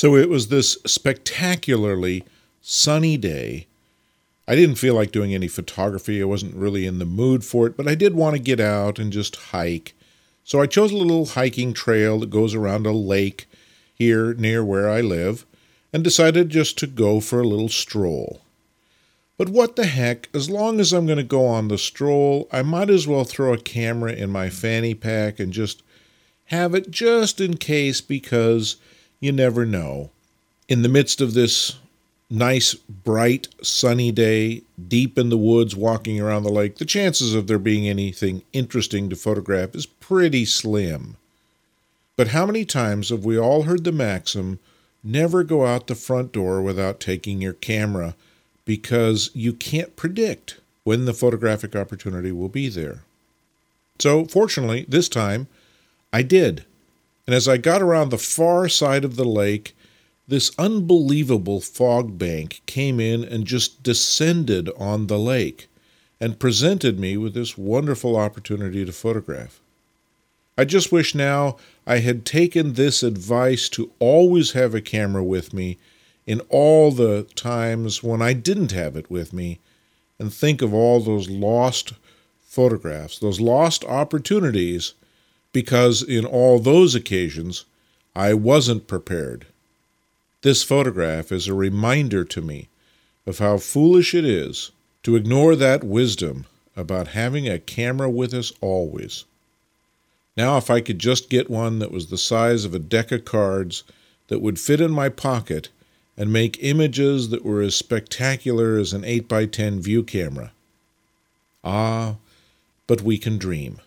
So it was this spectacularly sunny day. I didn't feel like doing any photography. I wasn't really in the mood for it, but I did want to get out and just hike. So I chose a little hiking trail that goes around a lake here near where I live and decided just to go for a little stroll. But what the heck, as long as I'm going to go on the stroll, I might as well throw a camera in my fanny pack and just have it just in case because you never know. In the midst of this nice, bright, sunny day, deep in the woods, walking around the lake, the chances of there being anything interesting to photograph is pretty slim. But how many times have we all heard the maxim never go out the front door without taking your camera? because you can't predict when the photographic opportunity will be there. So, fortunately, this time I did. And as I got around the far side of the lake, this unbelievable fog bank came in and just descended on the lake and presented me with this wonderful opportunity to photograph. I just wish now I had taken this advice to always have a camera with me in all the times when I didn't have it with me and think of all those lost photographs, those lost opportunities, because in all those occasions I wasn't prepared. This photograph is a reminder to me of how foolish it is to ignore that wisdom about having a camera with us always. Now, if I could just get one that was the size of a deck of cards that would fit in my pocket and make images that were as spectacular as an 8 by 10 view camera. Ah, but we can dream.